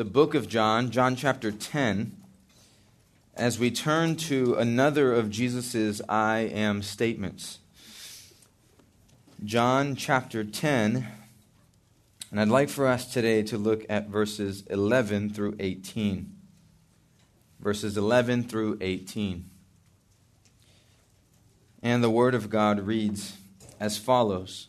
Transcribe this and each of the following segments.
the book of John, John chapter 10, as we turn to another of Jesus' I am statements. John chapter 10, and I'd like for us today to look at verses 11 through 18. Verses 11 through 18. And the Word of God reads as follows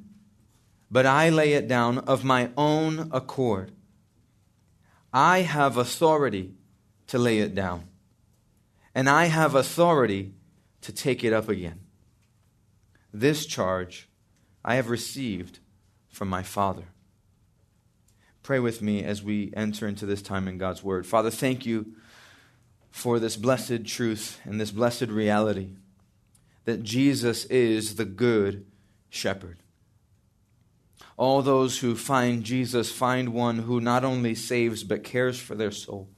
but I lay it down of my own accord. I have authority to lay it down, and I have authority to take it up again. This charge I have received from my Father. Pray with me as we enter into this time in God's Word. Father, thank you for this blessed truth and this blessed reality that Jesus is the good shepherd. All those who find Jesus find one who not only saves but cares for their soul.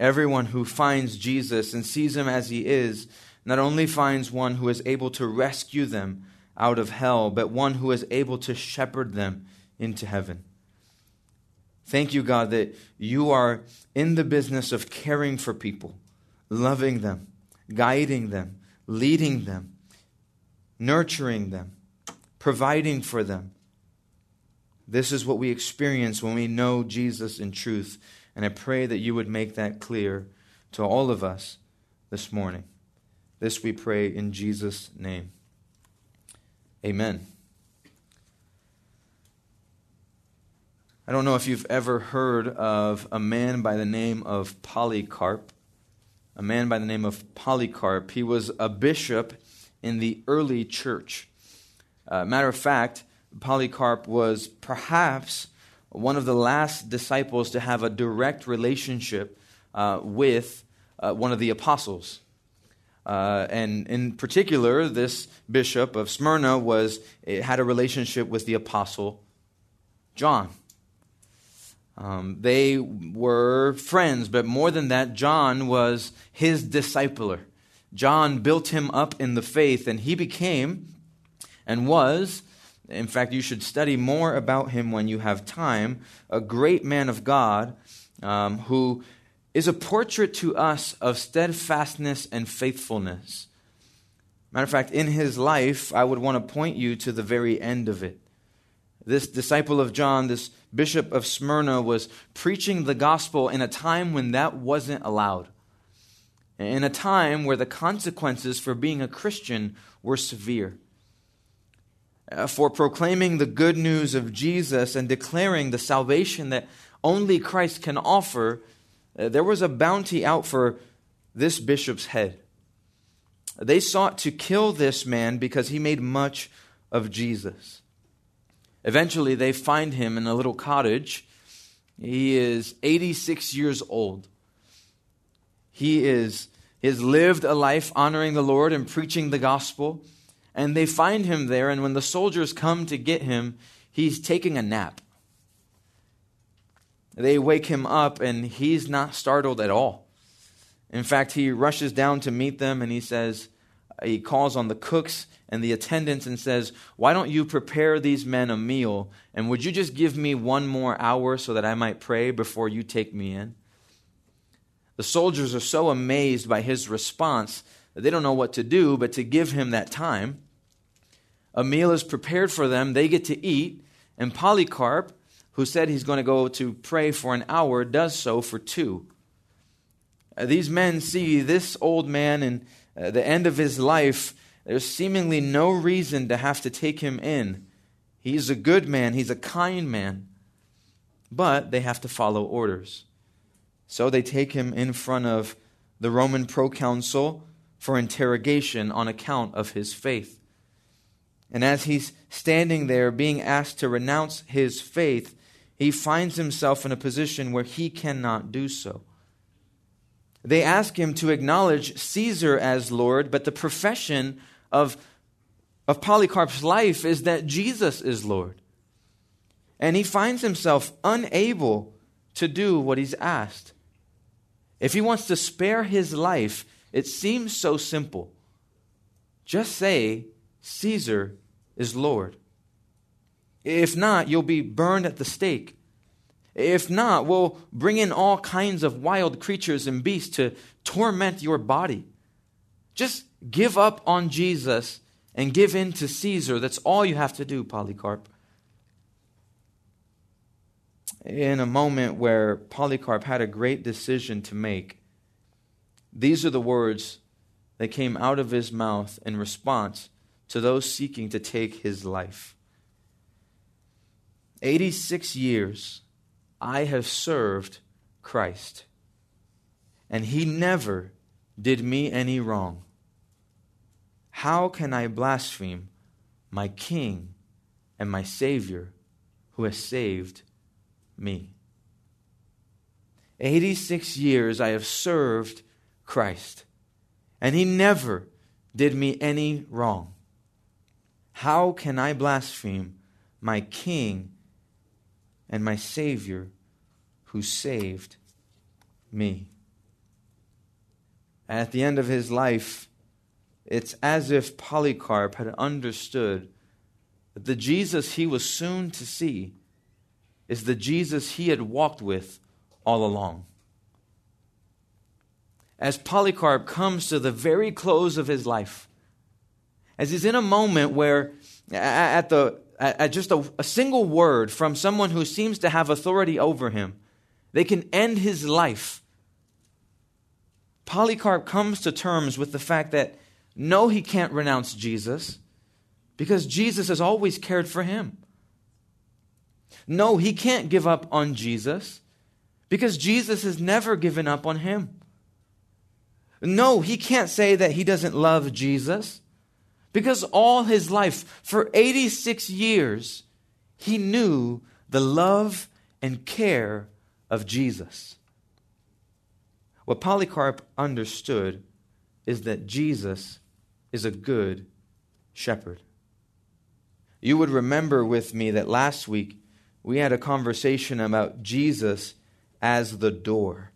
Everyone who finds Jesus and sees him as he is not only finds one who is able to rescue them out of hell, but one who is able to shepherd them into heaven. Thank you, God, that you are in the business of caring for people, loving them, guiding them, leading them, nurturing them, providing for them. This is what we experience when we know Jesus in truth. And I pray that you would make that clear to all of us this morning. This we pray in Jesus' name. Amen. I don't know if you've ever heard of a man by the name of Polycarp. A man by the name of Polycarp. He was a bishop in the early church. Uh, matter of fact, Polycarp was perhaps one of the last disciples to have a direct relationship uh, with uh, one of the apostles. Uh, and in particular, this bishop of Smyrna was had a relationship with the apostle John. Um, they were friends, but more than that, John was his discipler. John built him up in the faith, and he became and was in fact, you should study more about him when you have time. A great man of God um, who is a portrait to us of steadfastness and faithfulness. Matter of fact, in his life, I would want to point you to the very end of it. This disciple of John, this bishop of Smyrna, was preaching the gospel in a time when that wasn't allowed. In a time where the consequences for being a Christian were severe. Uh, for proclaiming the good news of Jesus and declaring the salvation that only Christ can offer, uh, there was a bounty out for this bishop's head. They sought to kill this man because he made much of Jesus. Eventually, they find him in a little cottage. He is 86 years old. He is he has lived a life honoring the Lord and preaching the gospel and they find him there. And when the soldiers come to get him, he's taking a nap. They wake him up, and he's not startled at all. In fact, he rushes down to meet them and he says, he calls on the cooks and the attendants and says, Why don't you prepare these men a meal? And would you just give me one more hour so that I might pray before you take me in? The soldiers are so amazed by his response that they don't know what to do but to give him that time. A meal is prepared for them, they get to eat, And Polycarp, who said he's going to go to pray for an hour, does so for two. Uh, these men see this old man in uh, the end of his life. There's seemingly no reason to have to take him in. He's a good man, he's a kind man. But they have to follow orders. So they take him in front of the Roman proconsul for interrogation on account of his faith. And as he's standing there being asked to renounce his faith, he finds himself in a position where he cannot do so. They ask him to acknowledge Caesar as Lord, but the profession of, of Polycarp's life is that Jesus is Lord. And he finds himself unable to do what he's asked. If he wants to spare his life, it seems so simple. Just say, Caesar is Lord. If not, you'll be burned at the stake. If not, we'll bring in all kinds of wild creatures and beasts to torment your body. Just give up on Jesus and give in to Caesar. That's all you have to do, Polycarp. In a moment where Polycarp had a great decision to make, these are the words that came out of his mouth in response to those seeking to take his life. 86 years I have served Christ, and he never did me any wrong. How can I blaspheme my King and my Savior who has saved me? 86 years I have served Christ, and he never did me any wrong. How can I blaspheme my King and my Savior who saved me? At the end of his life, it's as if Polycarp had understood that the Jesus he was soon to see is the Jesus he had walked with all along. As Polycarp comes to the very close of his life, as he's in a moment where, at, the, at just a, a single word from someone who seems to have authority over him, they can end his life. Polycarp comes to terms with the fact that no, he can't renounce Jesus because Jesus has always cared for him. No, he can't give up on Jesus because Jesus has never given up on him. No, he can't say that he doesn't love Jesus because all his life, for 86 years, he knew the love and care of Jesus. What Polycarp understood is that Jesus is a good shepherd. You would remember with me that last week we had a conversation about Jesus as the door,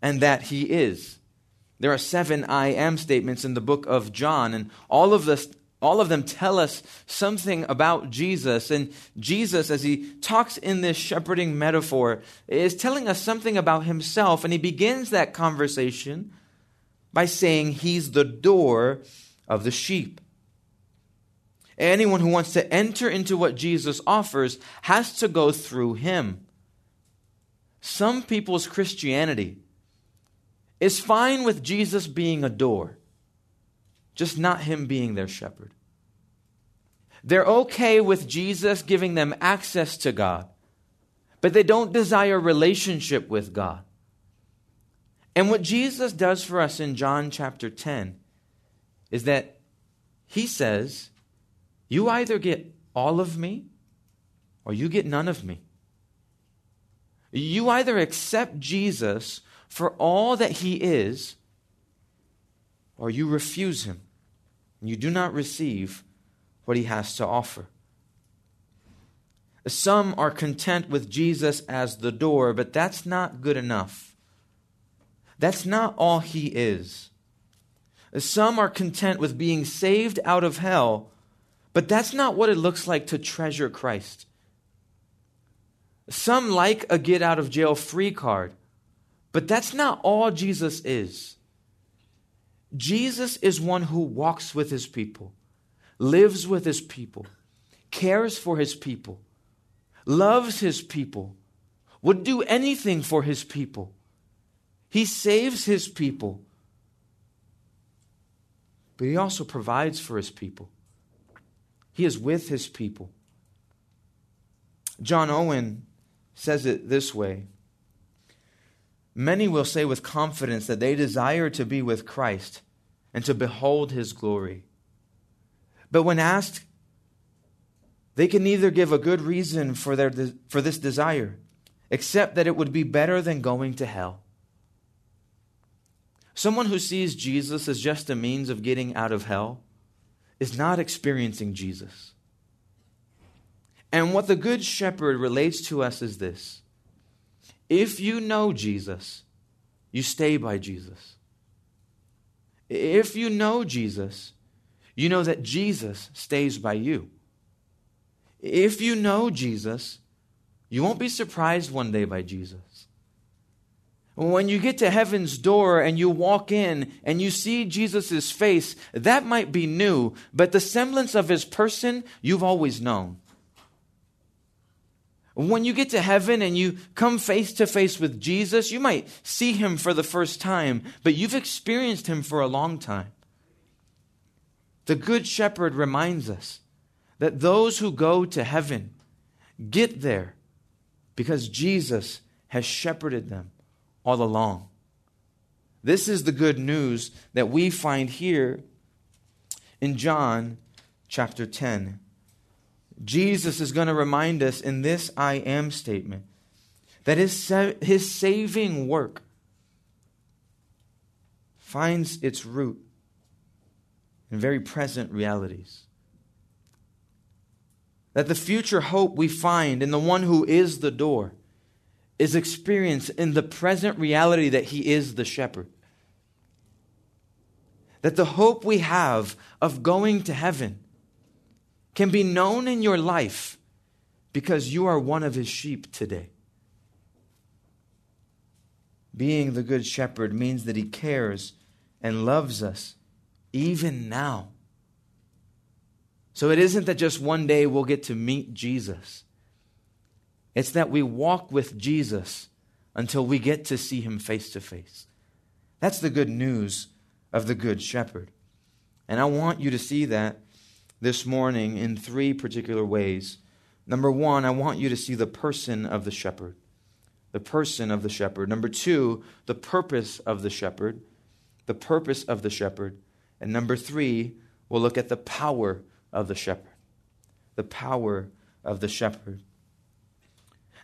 and that he is. There are seven I am statements in the book of John, and all of this all of them tell us something about Jesus. And Jesus, as he talks in this shepherding metaphor, is telling us something about himself. And he begins that conversation by saying he's the door of the sheep. Anyone who wants to enter into what Jesus offers has to go through him. Some people's Christianity is fine with Jesus being a door, just not him being their shepherd. They're okay with Jesus giving them access to God, but they don't desire relationship with God. And what Jesus does for us in John chapter 10 is that he says, You either get all of me or you get none of me. You either accept Jesus for all that he is, or you refuse him. And you do not receive what he has to offer. Some are content with Jesus as the door, but that's not good enough. That's not all he is. Some are content with being saved out of hell, but that's not what it looks like to treasure Christ. Some like a get out of jail free card, but that's not all Jesus is. Jesus is one who walks with his people, lives with his people, cares for his people, loves his people, would do anything for his people. He saves his people, but he also provides for his people. He is with his people. John Owen says it this way Many will say with confidence that they desire to be with Christ and to behold his glory. But when asked, they can neither give a good reason for, their, for this desire, except that it would be better than going to hell. Someone who sees Jesus as just a means of getting out of hell is not experiencing Jesus. And what the Good Shepherd relates to us is this if you know Jesus, you stay by Jesus. If you know Jesus, you know that Jesus stays by you. If you know Jesus, you won't be surprised one day by Jesus. When you get to heaven's door and you walk in and you see Jesus' face, that might be new, but the semblance of his person you've always known. When you get to heaven and you come face to face with Jesus, you might see him for the first time, but you've experienced him for a long time. The Good Shepherd reminds us that those who go to heaven get there because Jesus has shepherded them all along. This is the good news that we find here in John chapter 10. Jesus is going to remind us in this I am statement that his, his saving work finds its root in very present realities. That the future hope we find in the one who is the door is experienced in the present reality that he is the shepherd. That the hope we have of going to heaven can be known in your life because you are one of his sheep today. Being the good shepherd means that he cares and loves us even now. So it isn't that just one day we'll get to meet Jesus. It's that we walk with Jesus until we get to see him face to face. That's the good news of the Good Shepherd. And I want you to see that this morning in three particular ways. Number one, I want you to see the person of the shepherd. The person of the shepherd. Number two, the purpose of the shepherd. The purpose of the shepherd. And number three, we'll look at the power of the shepherd. The power of the shepherd.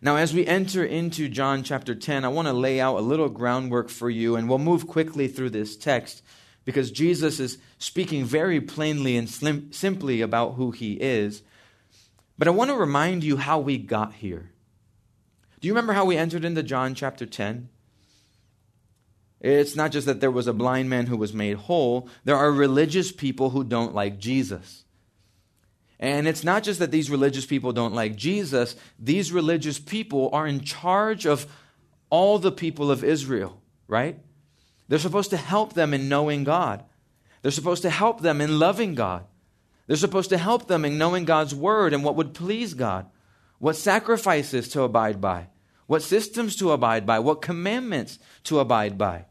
Now, as we enter into John chapter 10, I want to lay out a little groundwork for you, and we'll move quickly through this text because Jesus is speaking very plainly and slim, simply about who he is. But I want to remind you how we got here. Do you remember how we entered into John chapter 10? It's not just that there was a blind man who was made whole, there are religious people who don't like Jesus. And it's not just that these religious people don't like Jesus, these religious people are in charge of all the people of Israel, right? They're supposed to help them in knowing God. They're supposed to help them in loving God. They're supposed to help them in knowing God's word and what would please God, what sacrifices to abide by, what systems to abide by, what commandments to abide by.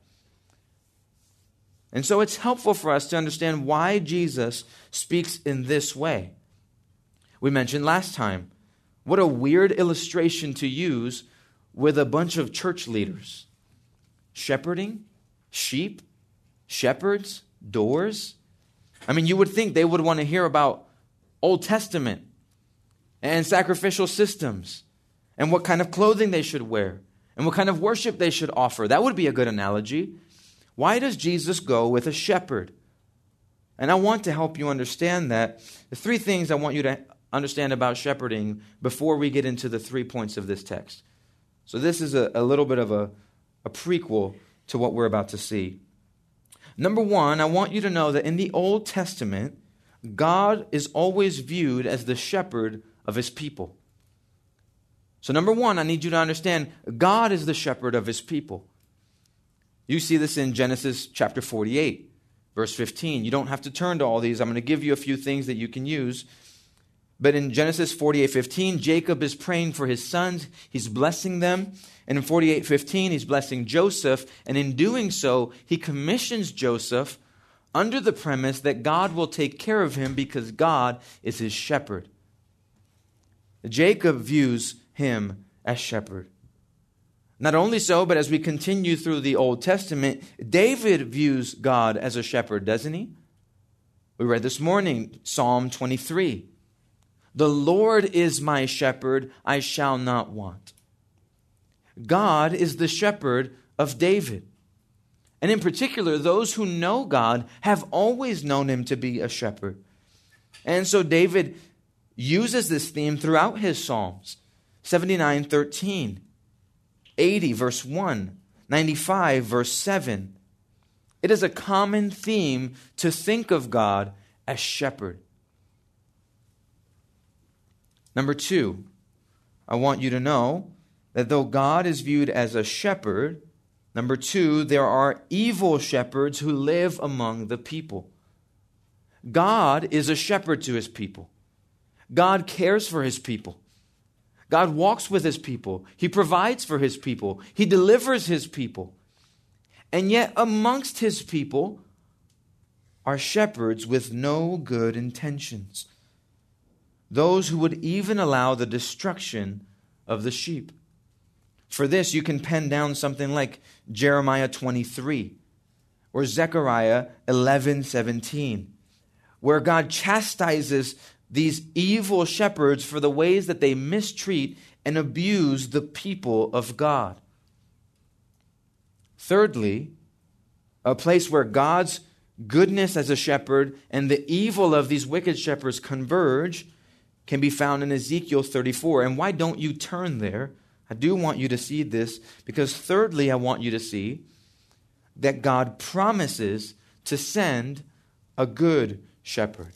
And so it's helpful for us to understand why Jesus speaks in this way. We mentioned last time what a weird illustration to use with a bunch of church leaders shepherding sheep, shepherds, doors. I mean, you would think they would want to hear about Old Testament and sacrificial systems and what kind of clothing they should wear and what kind of worship they should offer. That would be a good analogy. Why does Jesus go with a shepherd? And I want to help you understand that. The three things I want you to understand about shepherding before we get into the three points of this text. So, this is a, a little bit of a, a prequel to what we're about to see. Number one, I want you to know that in the Old Testament, God is always viewed as the shepherd of his people. So, number one, I need you to understand God is the shepherd of his people. You see this in Genesis chapter 48, verse 15. You don't have to turn to all these. I'm going to give you a few things that you can use. But in Genesis 48:15, Jacob is praying for his sons, he's blessing them. And in 48:15, he's blessing Joseph, and in doing so, he commissions Joseph under the premise that God will take care of him because God is his shepherd. Jacob views him as shepherd. Not only so, but as we continue through the Old Testament, David views God as a shepherd, doesn't he? We read this morning Psalm 23. The Lord is my shepherd, I shall not want. God is the shepherd of David. And in particular, those who know God have always known him to be a shepherd. And so David uses this theme throughout his Psalms 79 13, 80, verse 1, 95, verse 7. It is a common theme to think of God as shepherd. Number two, I want you to know that though God is viewed as a shepherd, number two, there are evil shepherds who live among the people. God is a shepherd to his people. God cares for his people. God walks with his people. He provides for his people. He delivers his people. And yet, amongst his people are shepherds with no good intentions those who would even allow the destruction of the sheep. For this, you can pen down something like Jeremiah 23 or Zechariah 11 17, where God chastises these evil shepherds for the ways that they mistreat and abuse the people of God. Thirdly, a place where God's goodness as a shepherd and the evil of these wicked shepherds converge can be found in Ezekiel 34. And why don't you turn there? I do want you to see this because, thirdly, I want you to see that God promises to send a good shepherd.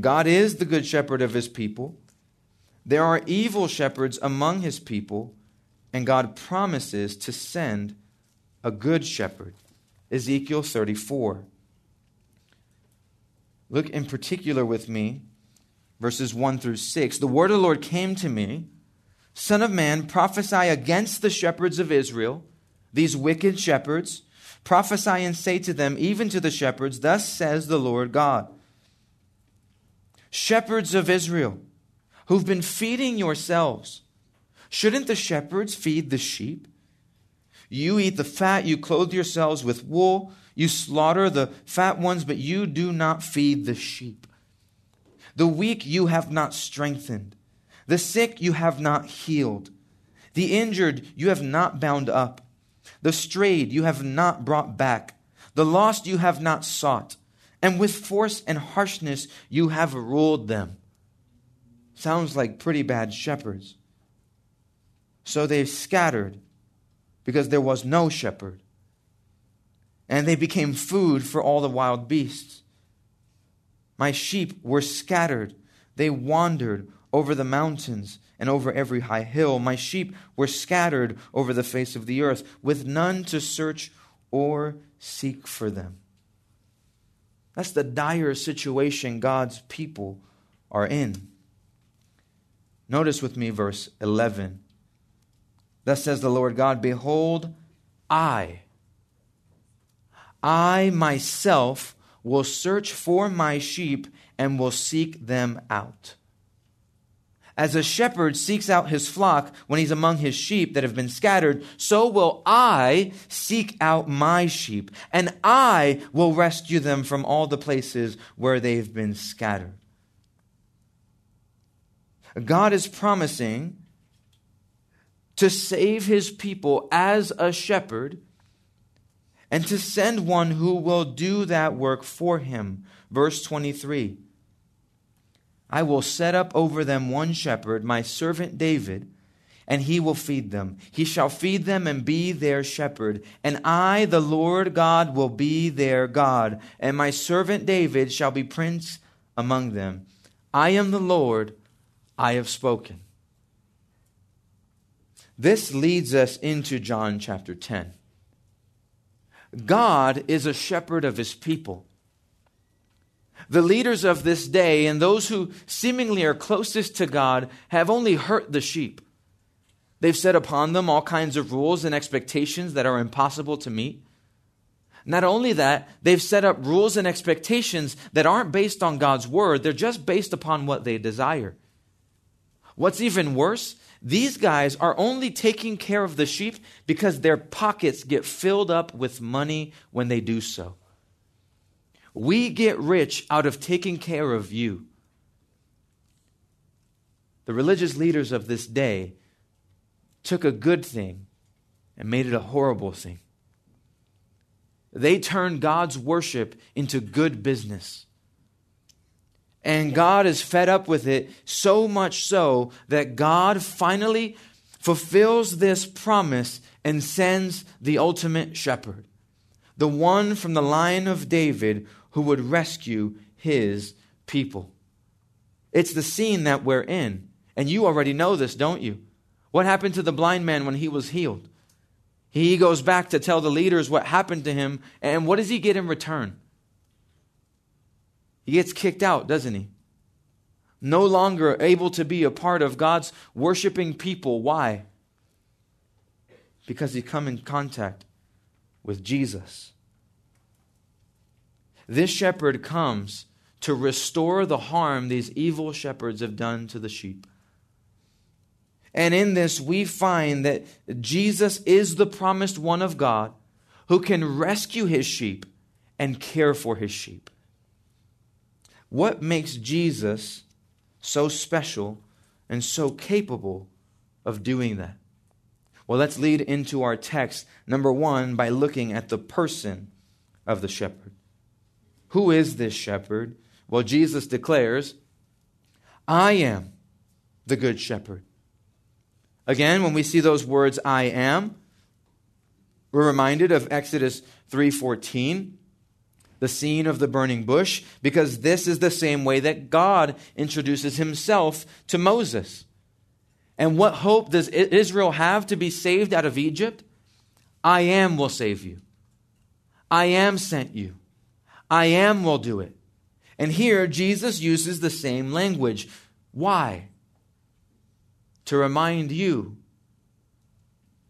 God is the good shepherd of his people. There are evil shepherds among his people, and God promises to send a good shepherd. Ezekiel 34. Look in particular with me verses 1 through 6. The word of the Lord came to me Son of man, prophesy against the shepherds of Israel, these wicked shepherds. Prophesy and say to them, even to the shepherds, Thus says the Lord God. Shepherds of Israel, who've been feeding yourselves, shouldn't the shepherds feed the sheep? You eat the fat, you clothe yourselves with wool, you slaughter the fat ones, but you do not feed the sheep. The weak you have not strengthened. The sick you have not healed. The injured you have not bound up. The strayed you have not brought back. The lost you have not sought. And with force and harshness you have ruled them. Sounds like pretty bad shepherds. So they scattered because there was no shepherd. And they became food for all the wild beasts. My sheep were scattered. They wandered over the mountains and over every high hill. My sheep were scattered over the face of the earth, with none to search or seek for them. That's the dire situation God's people are in. Notice with me verse 11. Thus says the Lord God Behold, I, I myself will search for my sheep and will seek them out. As a shepherd seeks out his flock when he's among his sheep that have been scattered, so will I seek out my sheep, and I will rescue them from all the places where they've been scattered. God is promising to save his people as a shepherd and to send one who will do that work for him. Verse 23 I will set up over them one shepherd, my servant David, and he will feed them. He shall feed them and be their shepherd. And I, the Lord God, will be their God, and my servant David shall be prince among them. I am the Lord, I have spoken. This leads us into John chapter 10. God is a shepherd of his people. The leaders of this day and those who seemingly are closest to God have only hurt the sheep. They've set upon them all kinds of rules and expectations that are impossible to meet. Not only that, they've set up rules and expectations that aren't based on God's word, they're just based upon what they desire. What's even worse, these guys are only taking care of the sheep because their pockets get filled up with money when they do so. We get rich out of taking care of you. The religious leaders of this day took a good thing and made it a horrible thing. They turned God's worship into good business. And God is fed up with it so much so that God finally fulfills this promise and sends the ultimate shepherd, the one from the line of David who would rescue his people. It's the scene that we're in. And you already know this, don't you? What happened to the blind man when he was healed? He goes back to tell the leaders what happened to him, and what does he get in return? He gets kicked out, doesn't he? No longer able to be a part of God's worshiping people. Why? Because he come in contact with Jesus. This shepherd comes to restore the harm these evil shepherds have done to the sheep. And in this, we find that Jesus is the promised one of God who can rescue his sheep and care for his sheep. What makes Jesus so special and so capable of doing that? Well, let's lead into our text, number one, by looking at the person of the shepherd. Who is this shepherd? Well, Jesus declares, I am the good shepherd. Again, when we see those words I am, we're reminded of Exodus 3:14, the scene of the burning bush, because this is the same way that God introduces himself to Moses. And what hope does Israel have to be saved out of Egypt? I am will save you. I am sent you. I am will do it. And here Jesus uses the same language. Why? to remind you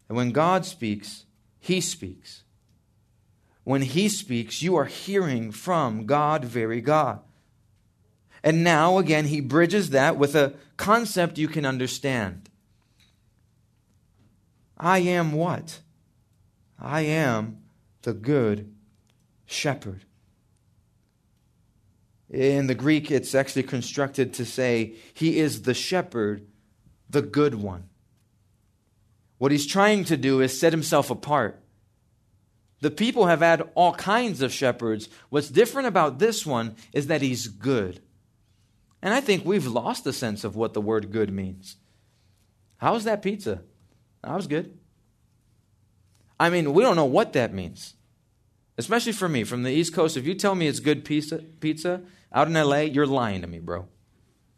that when God speaks, He speaks. When He speaks, you are hearing from God, very God. And now, again, He bridges that with a concept you can understand. I am what? I am the good shepherd. In the Greek, it's actually constructed to say, He is the shepherd the good one. What he's trying to do is set himself apart. The people have had all kinds of shepherds. What's different about this one is that he's good. And I think we've lost the sense of what the word good means. How was that pizza? That was good. I mean, we don't know what that means. Especially for me, from the East Coast, if you tell me it's good pizza, pizza out in LA, you're lying to me, bro.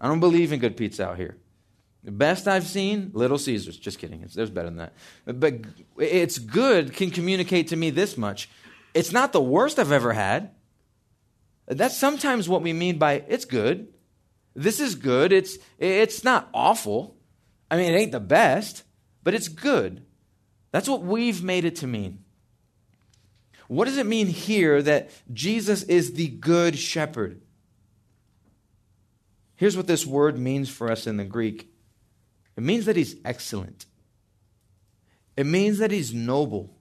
I don't believe in good pizza out here. The best I've seen, Little Caesars. Just kidding. It's, there's better than that. But it's good can communicate to me this much. It's not the worst I've ever had. That's sometimes what we mean by it's good. This is good. It's, it's not awful. I mean, it ain't the best, but it's good. That's what we've made it to mean. What does it mean here that Jesus is the good shepherd? Here's what this word means for us in the Greek it means that he's excellent. It means that he's noble.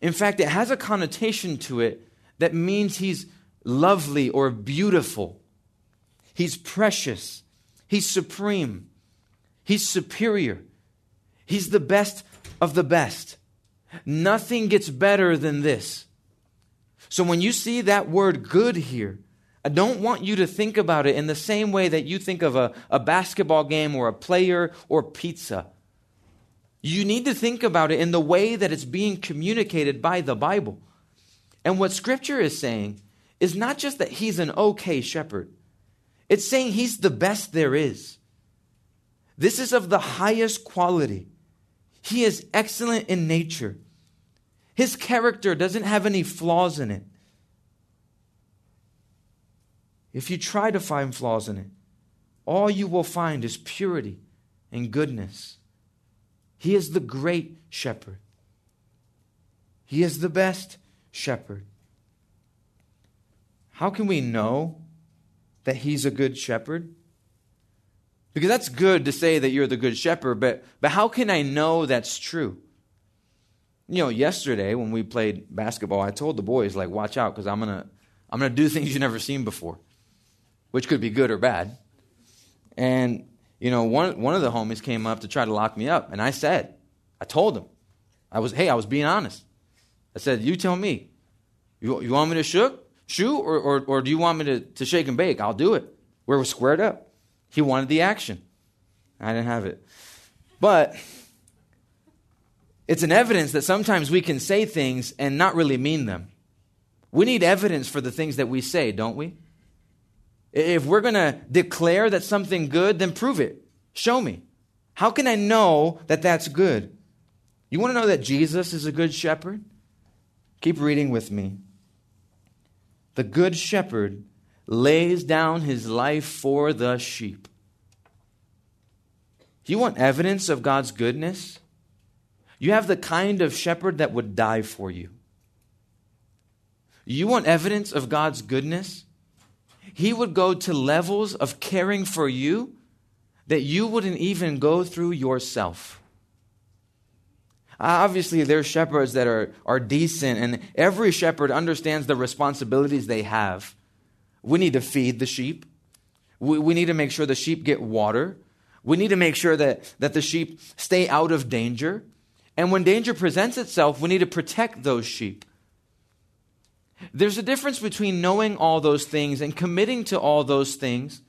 In fact, it has a connotation to it that means he's lovely or beautiful. He's precious. He's supreme. He's superior. He's the best of the best. Nothing gets better than this. So when you see that word good here, I don't want you to think about it in the same way that you think of a, a basketball game or a player or pizza. You need to think about it in the way that it's being communicated by the Bible. And what Scripture is saying is not just that he's an okay shepherd, it's saying he's the best there is. This is of the highest quality. He is excellent in nature. His character doesn't have any flaws in it. If you try to find flaws in it, all you will find is purity and goodness. He is the great shepherd. He is the best shepherd. How can we know that he's a good shepherd? Because that's good to say that you're the good shepherd, but, but how can I know that's true? You know, yesterday when we played basketball, I told the boys, like, watch out, because I'm going to I'm gonna do things you've never seen before, which could be good or bad. And, you know, one, one of the homies came up to try to lock me up, and I said, I told him, I was, hey, I was being honest. I said, you tell me, you, you want me to shoot, shoot or, or, or do you want me to, to shake and bake? I'll do it. We're squared up. He wanted the action. I didn't have it. But it's an evidence that sometimes we can say things and not really mean them. We need evidence for the things that we say, don't we? If we're going to declare that something good, then prove it. Show me. How can I know that that's good? You want to know that Jesus is a good shepherd? Keep reading with me. The good shepherd lays down his life for the sheep. You want evidence of God's goodness? You have the kind of shepherd that would die for you. You want evidence of God's goodness? He would go to levels of caring for you that you wouldn't even go through yourself. Uh, obviously, there's shepherds that are, are decent, and every shepherd understands the responsibilities they have. We need to feed the sheep. We, we need to make sure the sheep get water. We need to make sure that, that the sheep stay out of danger. And when danger presents itself, we need to protect those sheep. There's a difference between knowing all those things and committing to all those things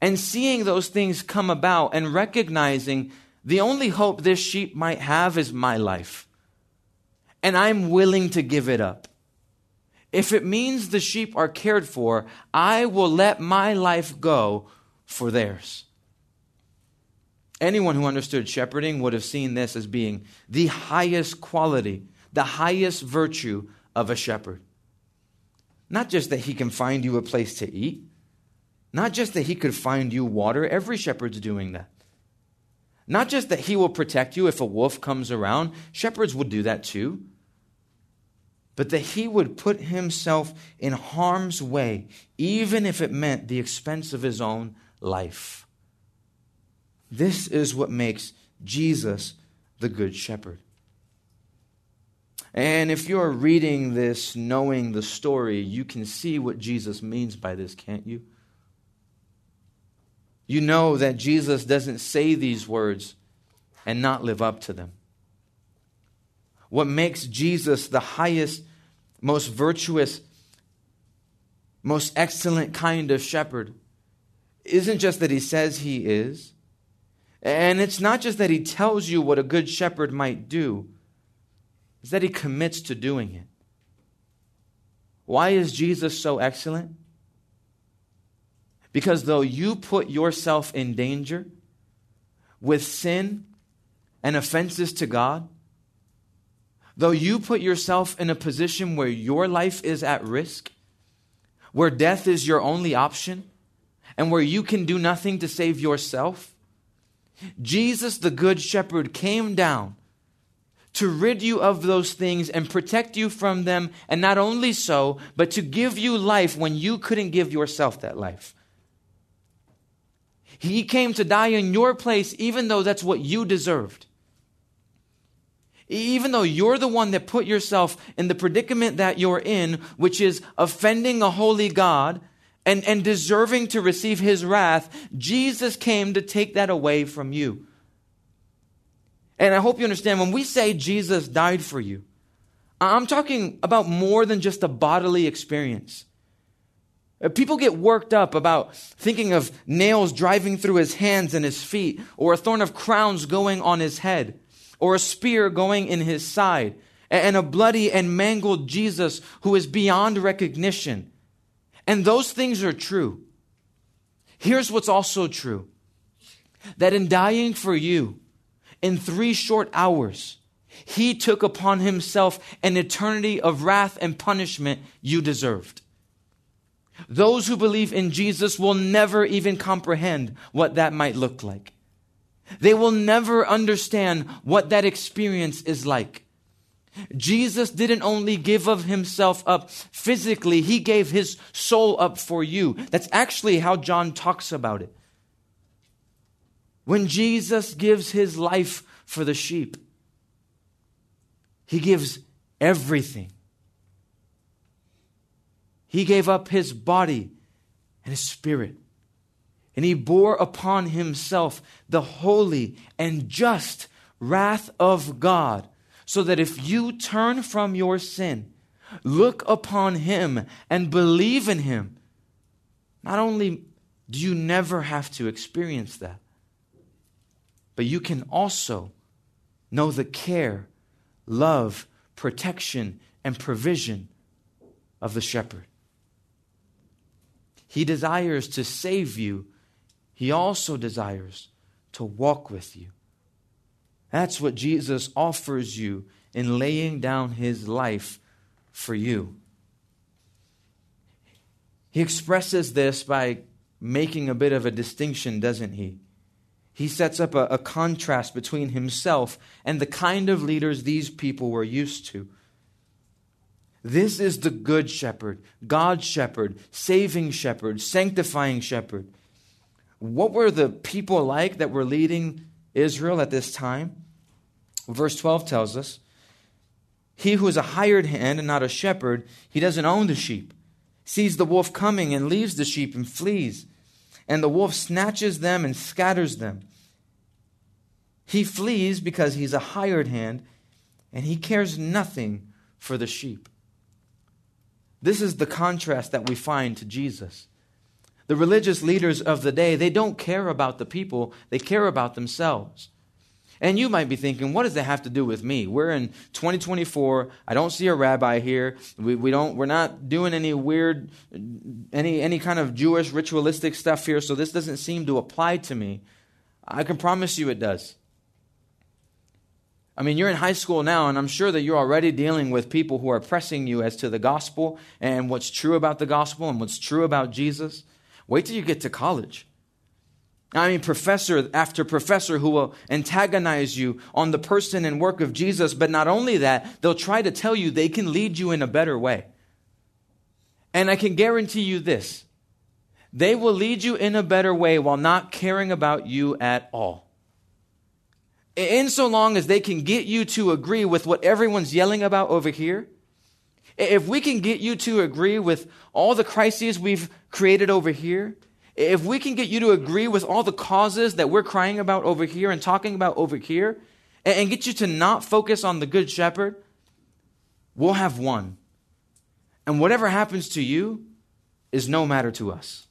and seeing those things come about and recognizing the only hope this sheep might have is my life. And I'm willing to give it up. If it means the sheep are cared for, I will let my life go for theirs. Anyone who understood shepherding would have seen this as being the highest quality, the highest virtue of a shepherd. Not just that he can find you a place to eat, not just that he could find you water, every shepherd's doing that. Not just that he will protect you if a wolf comes around, shepherds would do that too. But that he would put himself in harm's way, even if it meant the expense of his own life. This is what makes Jesus the Good Shepherd. And if you're reading this knowing the story, you can see what Jesus means by this, can't you? You know that Jesus doesn't say these words and not live up to them. What makes Jesus the highest, most virtuous, most excellent kind of shepherd isn't just that he says he is, and it's not just that he tells you what a good shepherd might do, it's that he commits to doing it. Why is Jesus so excellent? Because though you put yourself in danger with sin and offenses to God, though you put yourself in a position where your life is at risk, where death is your only option, and where you can do nothing to save yourself, Jesus, the Good Shepherd, came down to rid you of those things and protect you from them, and not only so, but to give you life when you couldn't give yourself that life. He came to die in your place, even though that's what you deserved. Even though you're the one that put yourself in the predicament that you're in, which is offending a holy God and, and deserving to receive his wrath, Jesus came to take that away from you. And I hope you understand when we say Jesus died for you, I'm talking about more than just a bodily experience. Uh, people get worked up about thinking of nails driving through his hands and his feet, or a thorn of crowns going on his head, or a spear going in his side, and a bloody and mangled Jesus who is beyond recognition. And those things are true. Here's what's also true that in dying for you, in three short hours, he took upon himself an eternity of wrath and punishment you deserved. Those who believe in Jesus will never even comprehend what that might look like. They will never understand what that experience is like. Jesus didn't only give of himself up physically, he gave his soul up for you. That's actually how John talks about it. When Jesus gives his life for the sheep, he gives everything. He gave up his body and his spirit. And he bore upon himself the holy and just wrath of God so that if you turn from your sin, look upon him, and believe in him, not only do you never have to experience that, but you can also know the care, love, protection, and provision of the shepherd. He desires to save you, he also desires to walk with you. That's what Jesus offers you in laying down his life for you. He expresses this by making a bit of a distinction, doesn't he? He sets up a, a, contrast between himself and the kind of leaders these people were used to. This is the good shepherd, God's shepherd, saving shepherd, sanctifying shepherd. What were the people like that were leading Israel at this time? Verse 12 tells us He who is a hired hand and not a shepherd, he doesn't own the sheep, sees the wolf coming and leaves the sheep and flees. And the wolf snatches them and scatters them. He flees because he's a hired hand and he cares nothing for the sheep. This is the contrast that we find to Jesus. The religious leaders of the day, they don't care about the people, they care about themselves. And you might be thinking, what does that have to do with me? We're in 2024. I don't see a rabbi here. We, we don't, we're not doing any weird, any, any kind of Jewish ritualistic stuff here, so this doesn't seem to apply to me. I can promise you it does. I mean, you're in high school now, and I'm sure that you're already dealing with people who are pressing you as to the gospel and what's true about the gospel and what's true about Jesus. Wait till you get to college. I mean, professor after professor who will antagonize you on the person and work of Jesus, but not only that, they'll try to tell you they can lead you in a better way. And I can guarantee you this they will lead you in a better way while not caring about you at all. In so long as they can get you to agree with what everyone's yelling about over here, if we can get you to agree with all the crises we've created over here, if we can get you to agree with all the causes that we're crying about over here and talking about over here, and get you to not focus on the Good Shepherd, we'll have won. And whatever happens to you is no matter to us.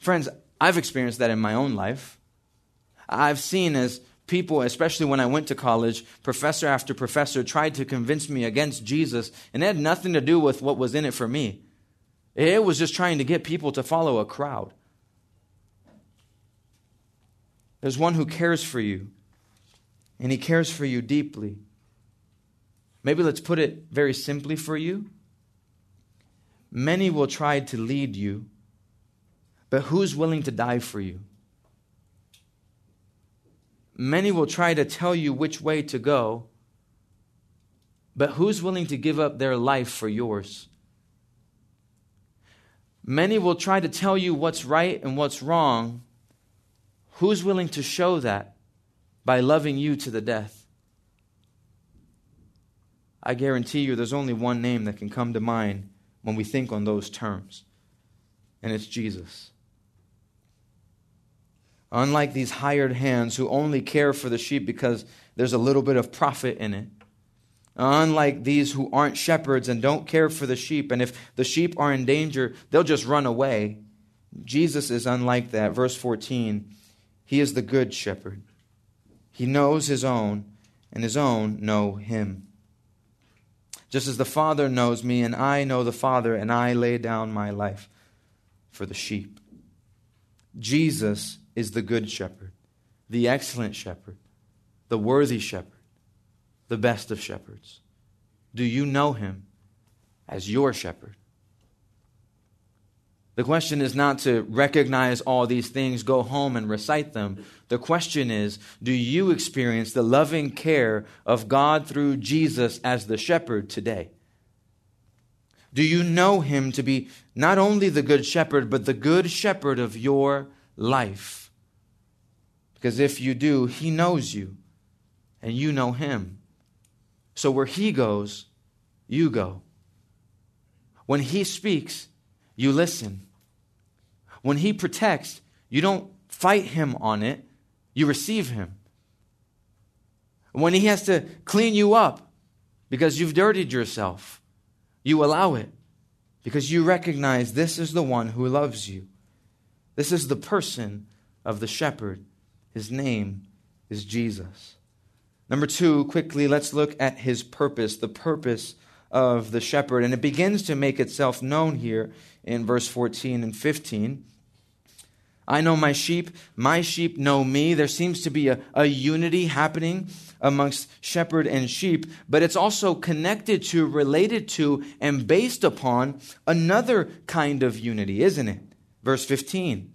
Friends, I've experienced that in my own life. I've seen as people, especially when I went to college, professor after professor tried to convince me against Jesus, and it had nothing to do with what was in it for me. It was just trying to get people to follow a crowd. There's one who cares for you, and he cares for you deeply. Maybe let's put it very simply for you. Many will try to lead you, but who's willing to die for you? Many will try to tell you which way to go, but who's willing to give up their life for yours? Many will try to tell you what's right and what's wrong. Who's willing to show that by loving you to the death? I guarantee you there's only one name that can come to mind when we think on those terms, and it's Jesus. Unlike these hired hands who only care for the sheep because there's a little bit of profit in it, Unlike these who aren't shepherds and don't care for the sheep, and if the sheep are in danger, they'll just run away. Jesus is unlike that. Verse 14 He is the good shepherd. He knows his own, and his own know him. Just as the Father knows me, and I know the Father, and I lay down my life for the sheep. Jesus is the good shepherd, the excellent shepherd, the worthy shepherd the best of shepherds? Do you know him as your shepherd? The question is not to recognize all these things, go home and recite them. The question is do you experience the loving care of God through Jesus as the shepherd today? Do you know him to be not only the good shepherd, but the good shepherd of your life? Because if you do, he knows you and you know him. So where he goes, you go. When he speaks, you listen. When he protects, you don't fight him on it, you receive him. When he has to clean you up because you've dirtied yourself, you allow it because you recognize this is the one who loves you. This is the person of the shepherd. His name is Jesus. Number two, quickly, let's look at his purpose, the purpose of the shepherd. And it begins to make itself known here in verse 14 and 15. I know my sheep, my sheep know me. There seems to be a, a unity happening amongst shepherd and sheep, but it's also connected to, related to, and based upon another kind of unity, isn't it? Verse 15.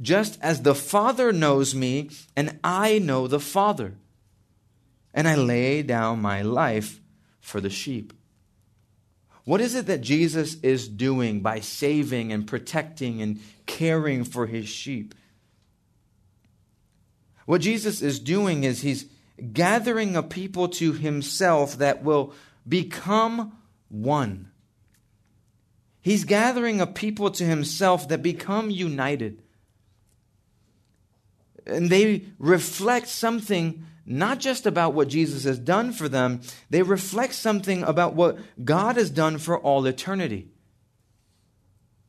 Just as the Father knows me, and I know the Father, and I lay down my life for the sheep. What is it that Jesus is doing by saving and protecting and caring for his sheep? What Jesus is doing is he's gathering a people to himself that will become one. He's gathering a people to himself that become united. And they reflect something not just about what Jesus has done for them, they reflect something about what God has done for all eternity.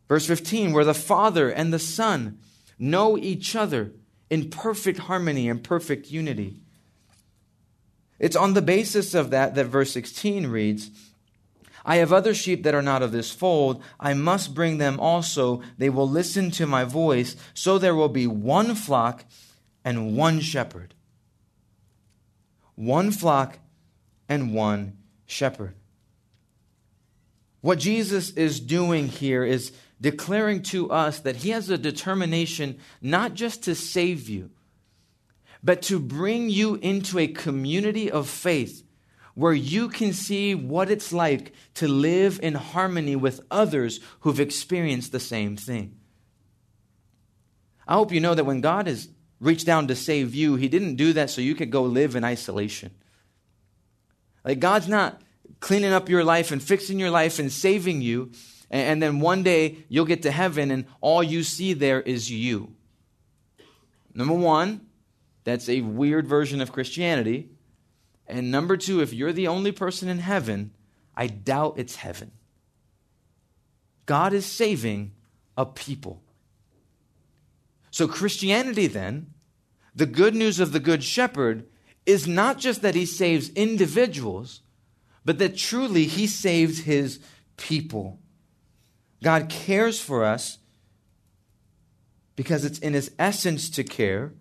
Verse 15, where the Father and the Son know each other in perfect harmony and perfect unity. It's on the basis of that that verse 16 reads, I have other sheep that are not of this fold. I must bring them also. They will listen to my voice. So there will be one flock and one shepherd. One flock and one shepherd. What Jesus is doing here is declaring to us that he has a determination not just to save you, but to bring you into a community of faith where you can see what it's like to live in harmony with others who've experienced the same thing. I hope you know that when God has reached down to save you, He didn't do that so you could go live in isolation. Like, God's not cleaning up your life and fixing your life and saving you, and, then one day you'll get to heaven and all you see there is you. Number one, that's a weird version of Christianity. And number two, if you're the only person in heaven, I doubt it's heaven. God is saving a people. So, Christianity, then, the good news of the Good Shepherd is not just that he saves individuals, but that truly he saves his people. God cares for us because it's in his essence to care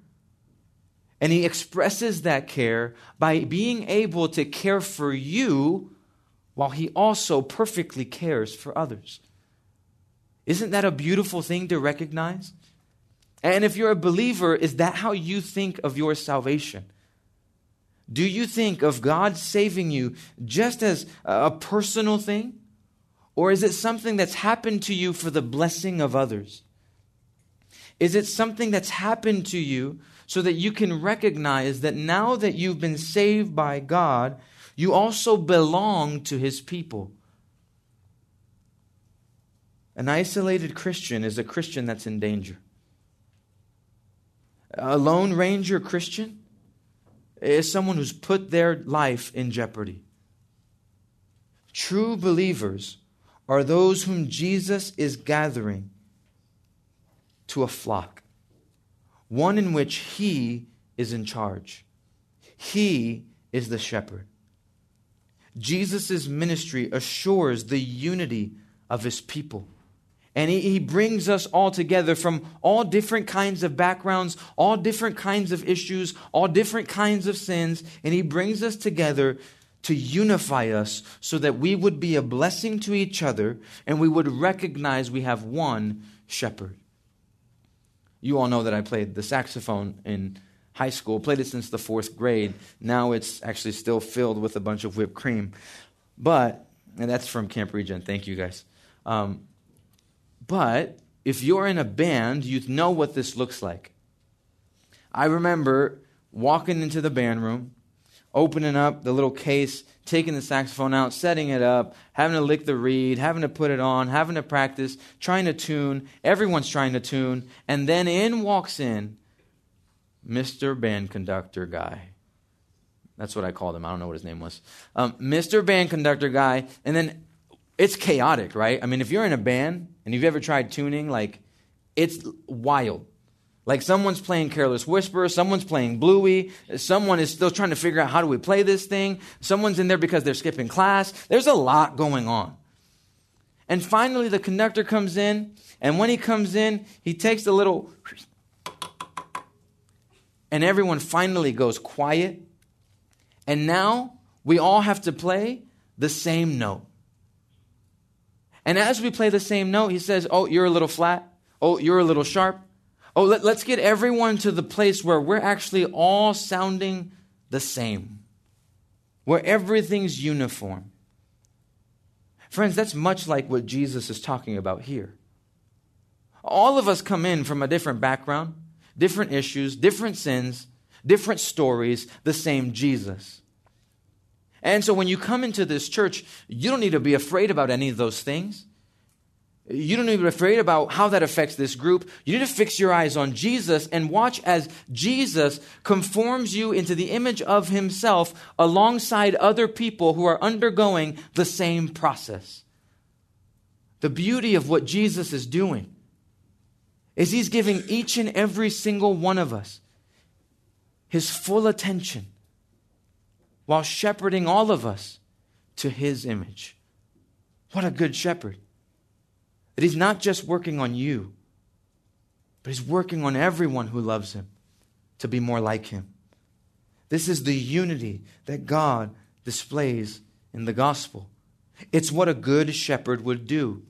and he expresses that care by being able to care for you while he also perfectly cares for others. Isn't that a beautiful thing to recognize? And if you're a believer, is that how you think of your salvation? Do you think of God saving you just as a personal thing? Or is it something that's happened to you for the blessing of others? Is it something that's happened to you so that you can recognize that now that you've been saved by God, you also belong to His people. An isolated Christian is a Christian that's in danger. A Lone Ranger Christian is someone who's put their life in jeopardy. True believers are those whom Jesus is gathering to a flock one in which He is in charge. He is the shepherd. Jesus' ministry assures the unity of His people. And he, he brings us all together from all different kinds of backgrounds, all different kinds of issues, all different kinds of sins, and he brings us together to unify us so that we would be a blessing to each other and we would recognize we have one shepherd. You all know that I played the saxophone in high school, played it since the fourth grade. Now it's actually still filled with a bunch of whipped cream. But, and that's from Camp Regent, thank you guys. Um, but if you're in a band, you'd know what this looks like. I remember walking into the band room, opening up the little case, taking the saxophone out, setting it up, having to lick the reed, having to put it on, having to practice, trying to tune. Everyone's trying to tune. And then in walks in Mr. Band Conductor Guy. That's what I called him. I don't know what his name was. Um, Mr. Band Conductor Guy. And then it's chaotic, right? I mean, if you're in a band and you've ever tried tuning, like, it's wild. Like someone's playing Careless Whisper, someone's playing Bluey, someone is still trying to figure out how do we play this thing, someone's in there because they're skipping class. There's a lot going on. And finally, the conductor comes in, and when he comes in, he takes a little, and everyone finally goes quiet. And now we all have to play the same note. And as we play the same note, he says, Oh, you're a little flat. Oh, you're a little sharp. Oh, let, us get everyone to the place where we're actually all sounding the same, where everything's uniform. Friends, that's much like what Jesus is talking about here. All of us come in from a different background, different issues, different sins, different stories, the same Jesus. And so when you come into this church, you don't need to be afraid about any of those things. You don't need to be afraid about how that affects this group. You need to fix your eyes on Jesus and watch as Jesus conforms you into the image of himself alongside other people who are undergoing the same process. The beauty of what Jesus is doing is he's giving each and every single one of us his full attention while shepherding all of us to his image. What a good shepherd. That he's not just working on you, but he's working on everyone who loves him to be more like him. This is the unity that God displays in the gospel. It's what a good shepherd would do.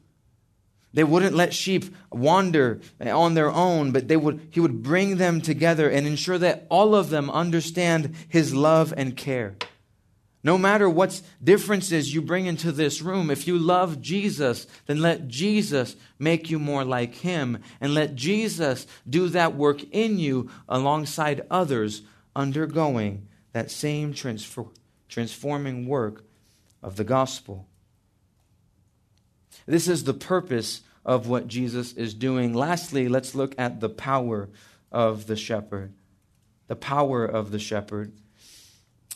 They wouldn't let sheep wander on their own, but they would, he would bring them together and ensure that all of them understand his love and care. No matter what differences you bring into this room, if you love Jesus, then let Jesus make you more like him and let Jesus do that work in you alongside others undergoing that same transforming work of the gospel. This is the purpose of what Jesus is doing. Lastly, let's look at the power of the shepherd. The power of the shepherd.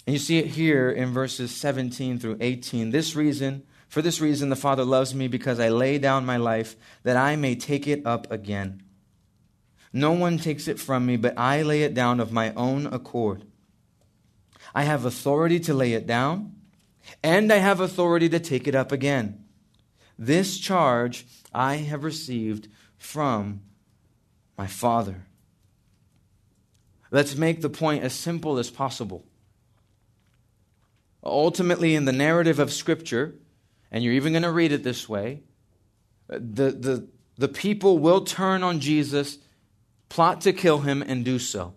And you see it here in verses 17 through 18. This reason, for this reason, the Father loves me because I lay down my life that I may take it up again. No one takes it from me, but I lay it down of my own accord. I have authority to lay it down, and I have authority to take it up again. This charge I have received from my Father. Let's make the point as simple as possible. Ultimately, in the narrative of Scripture, and you're even going to read it this way, the, the, the people will turn on Jesus, plot to kill him, and do so.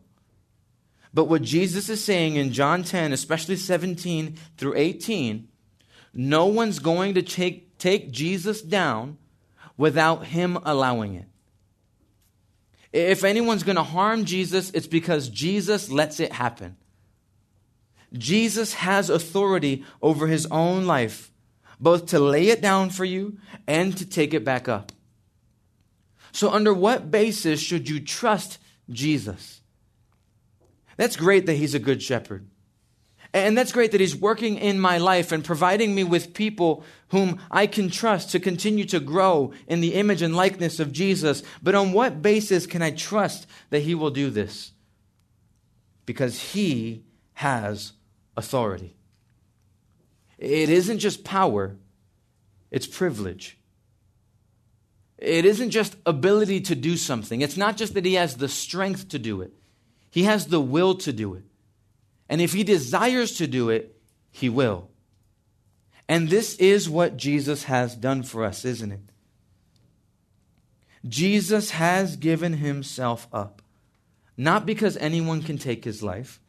But what Jesus is saying in John 10, especially 17 through 18, no one's going to take, take Jesus down without him allowing it. If anyone's going to harm Jesus, it's because Jesus lets it happen. Jesus has authority over his own life, both to lay it down for you and to take it back up. So, under what basis should you trust Jesus? That's great that he's a good shepherd. And that's great that he's working in my life and providing me with people whom I can trust to continue to grow in the image and likeness of Jesus. But on what basis can I trust that he will do this? Because he has authority. It isn't just power, it's privilege. It isn't just ability to do something. It's not just that he has the strength to do it, he has the will to do it. And if he desires to do it, he will. And this is what Jesus has done for us, isn't it? Jesus has given himself up, not because anyone can take his life,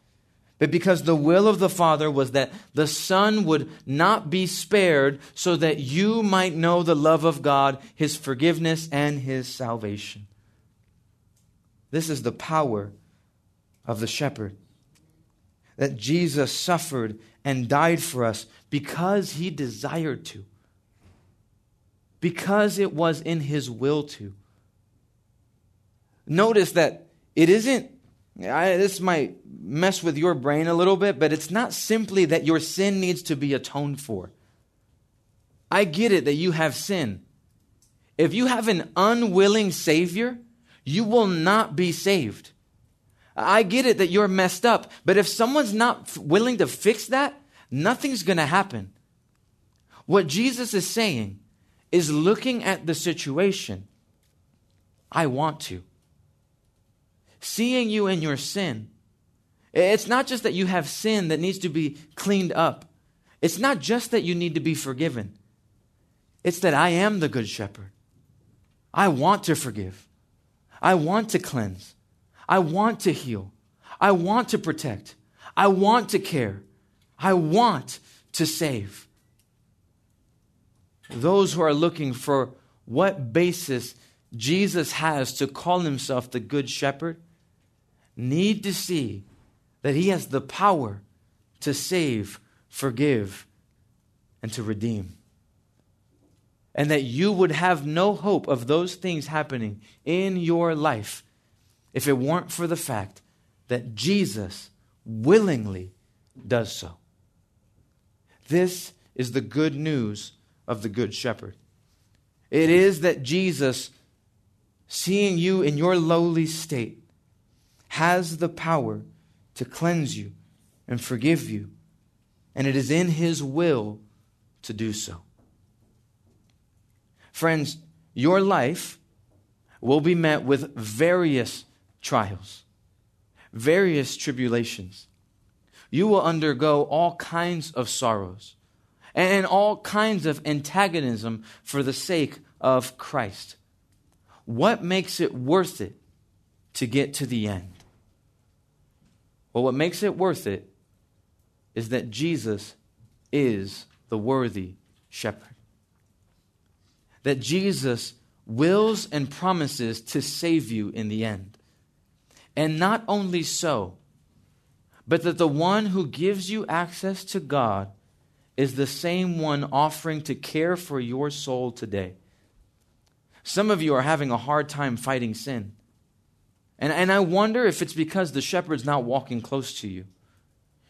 but because the will of the Father was that the Son would not be spared so that you might know the love of God, his forgiveness, and his salvation. This is the power of the shepherd. That Jesus suffered and died for us because he desired to, because it was in his will to. Notice that it isn't, I, this might mess with your brain a little bit, but it's not simply that your sin needs to be atoned for. I get it that you have sin. If you have an unwilling Savior, you will not be saved. I get it that you're messed up, but if someone's not willing to fix that, nothing's going to happen. What Jesus is saying is looking at the situation. I want to. Seeing you in your sin. It's not just that you have sin that needs to be cleaned up. It's not just that you need to be forgiven. It's that I am the good shepherd. I want to forgive. I want to cleanse. I want to heal. I want to protect. I want to care. I want to save. Those who are looking for what basis Jesus has to call himself the Good Shepherd need to see that he has the power to save, forgive, and to redeem and that you would have no hope of those things happening in your life if it weren't for the fact that Jesus willingly does so. This is the good news of the Good Shepherd. It is that Jesus, seeing you in your lowly state, has the power to cleanse you and forgive you, and it is in his will to do so. Friends, your life will be met with various trials, various tribulations. You will undergo all kinds of sorrows and all kinds of antagonism for the sake of Christ. What makes it worth it to get to the end? Well, what makes it worth it is that Jesus is the worthy shepherd that Jesus wills and promises to save you in the end. And not only so, but that the one who gives you access to God is the same one offering to care for your soul today. Some of you are having a hard time fighting sin. And, and I wonder if it's because the shepherd's not walking close to you.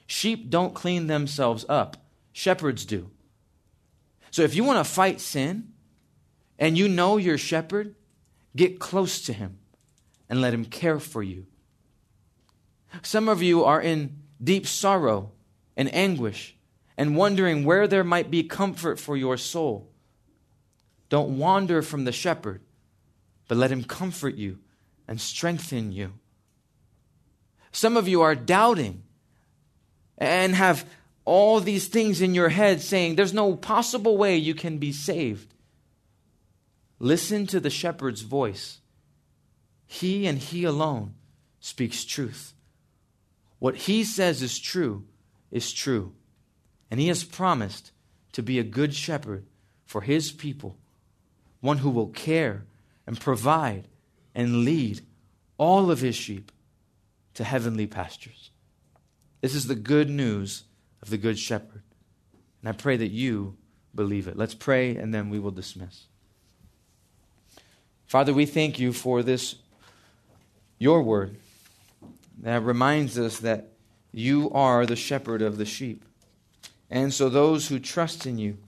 Sheep don't clean themselves up, shepherds do. So if you want to fight sin, and you know your shepherd, get close to him and let him care for you. Some of you are in deep sorrow and anguish and wondering where there might be comfort for your soul. Don't wander from the shepherd, but let him comfort you and strengthen you. Some of you are doubting and have all these things in your head saying there's no possible way you can be saved. Listen to the shepherd's voice. He and he alone speaks truth. What he says is true is true. And he has promised to be a good shepherd for his people, one who will care and provide and lead all of his sheep to heavenly pastures. This is the good news of the good shepherd. And I pray that you believe it. Let's pray and then we will dismiss. Father, we thank you for this, your word, that reminds us that you are the shepherd of the sheep. And so those who trust in you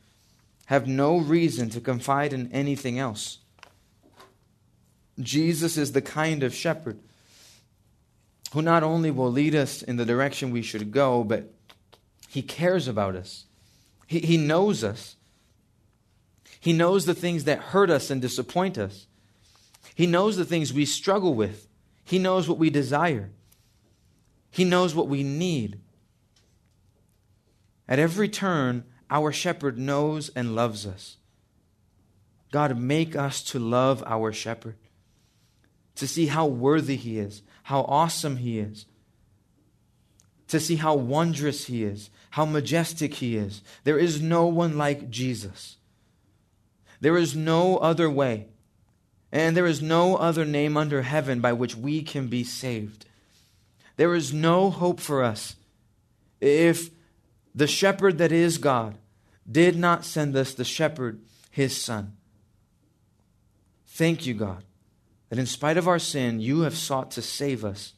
have no reason to confide in anything else. Jesus is the kind of shepherd who not only will lead us in the direction we should go, but he cares about us. He, he knows us. He knows the things that hurt us and disappoint us. He knows the things we struggle with. He knows what we desire. He knows what we need. At every turn, our shepherd knows and loves us. God, make us to love our shepherd, to see how worthy he is, how awesome he is, to see how wondrous he is, how majestic he is. There is no one like Jesus. There is no other way, and there is no other name under heaven by which we can be saved. There is no hope for us if the shepherd that is God did not send us the shepherd, his son. Thank you, God, that in spite of our sin, you have sought to save us.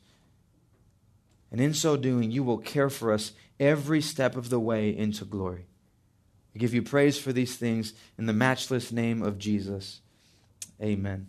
And in so doing, you will care for us every step of the way into glory. I give you praise for these things in the matchless name of Jesus. Amen.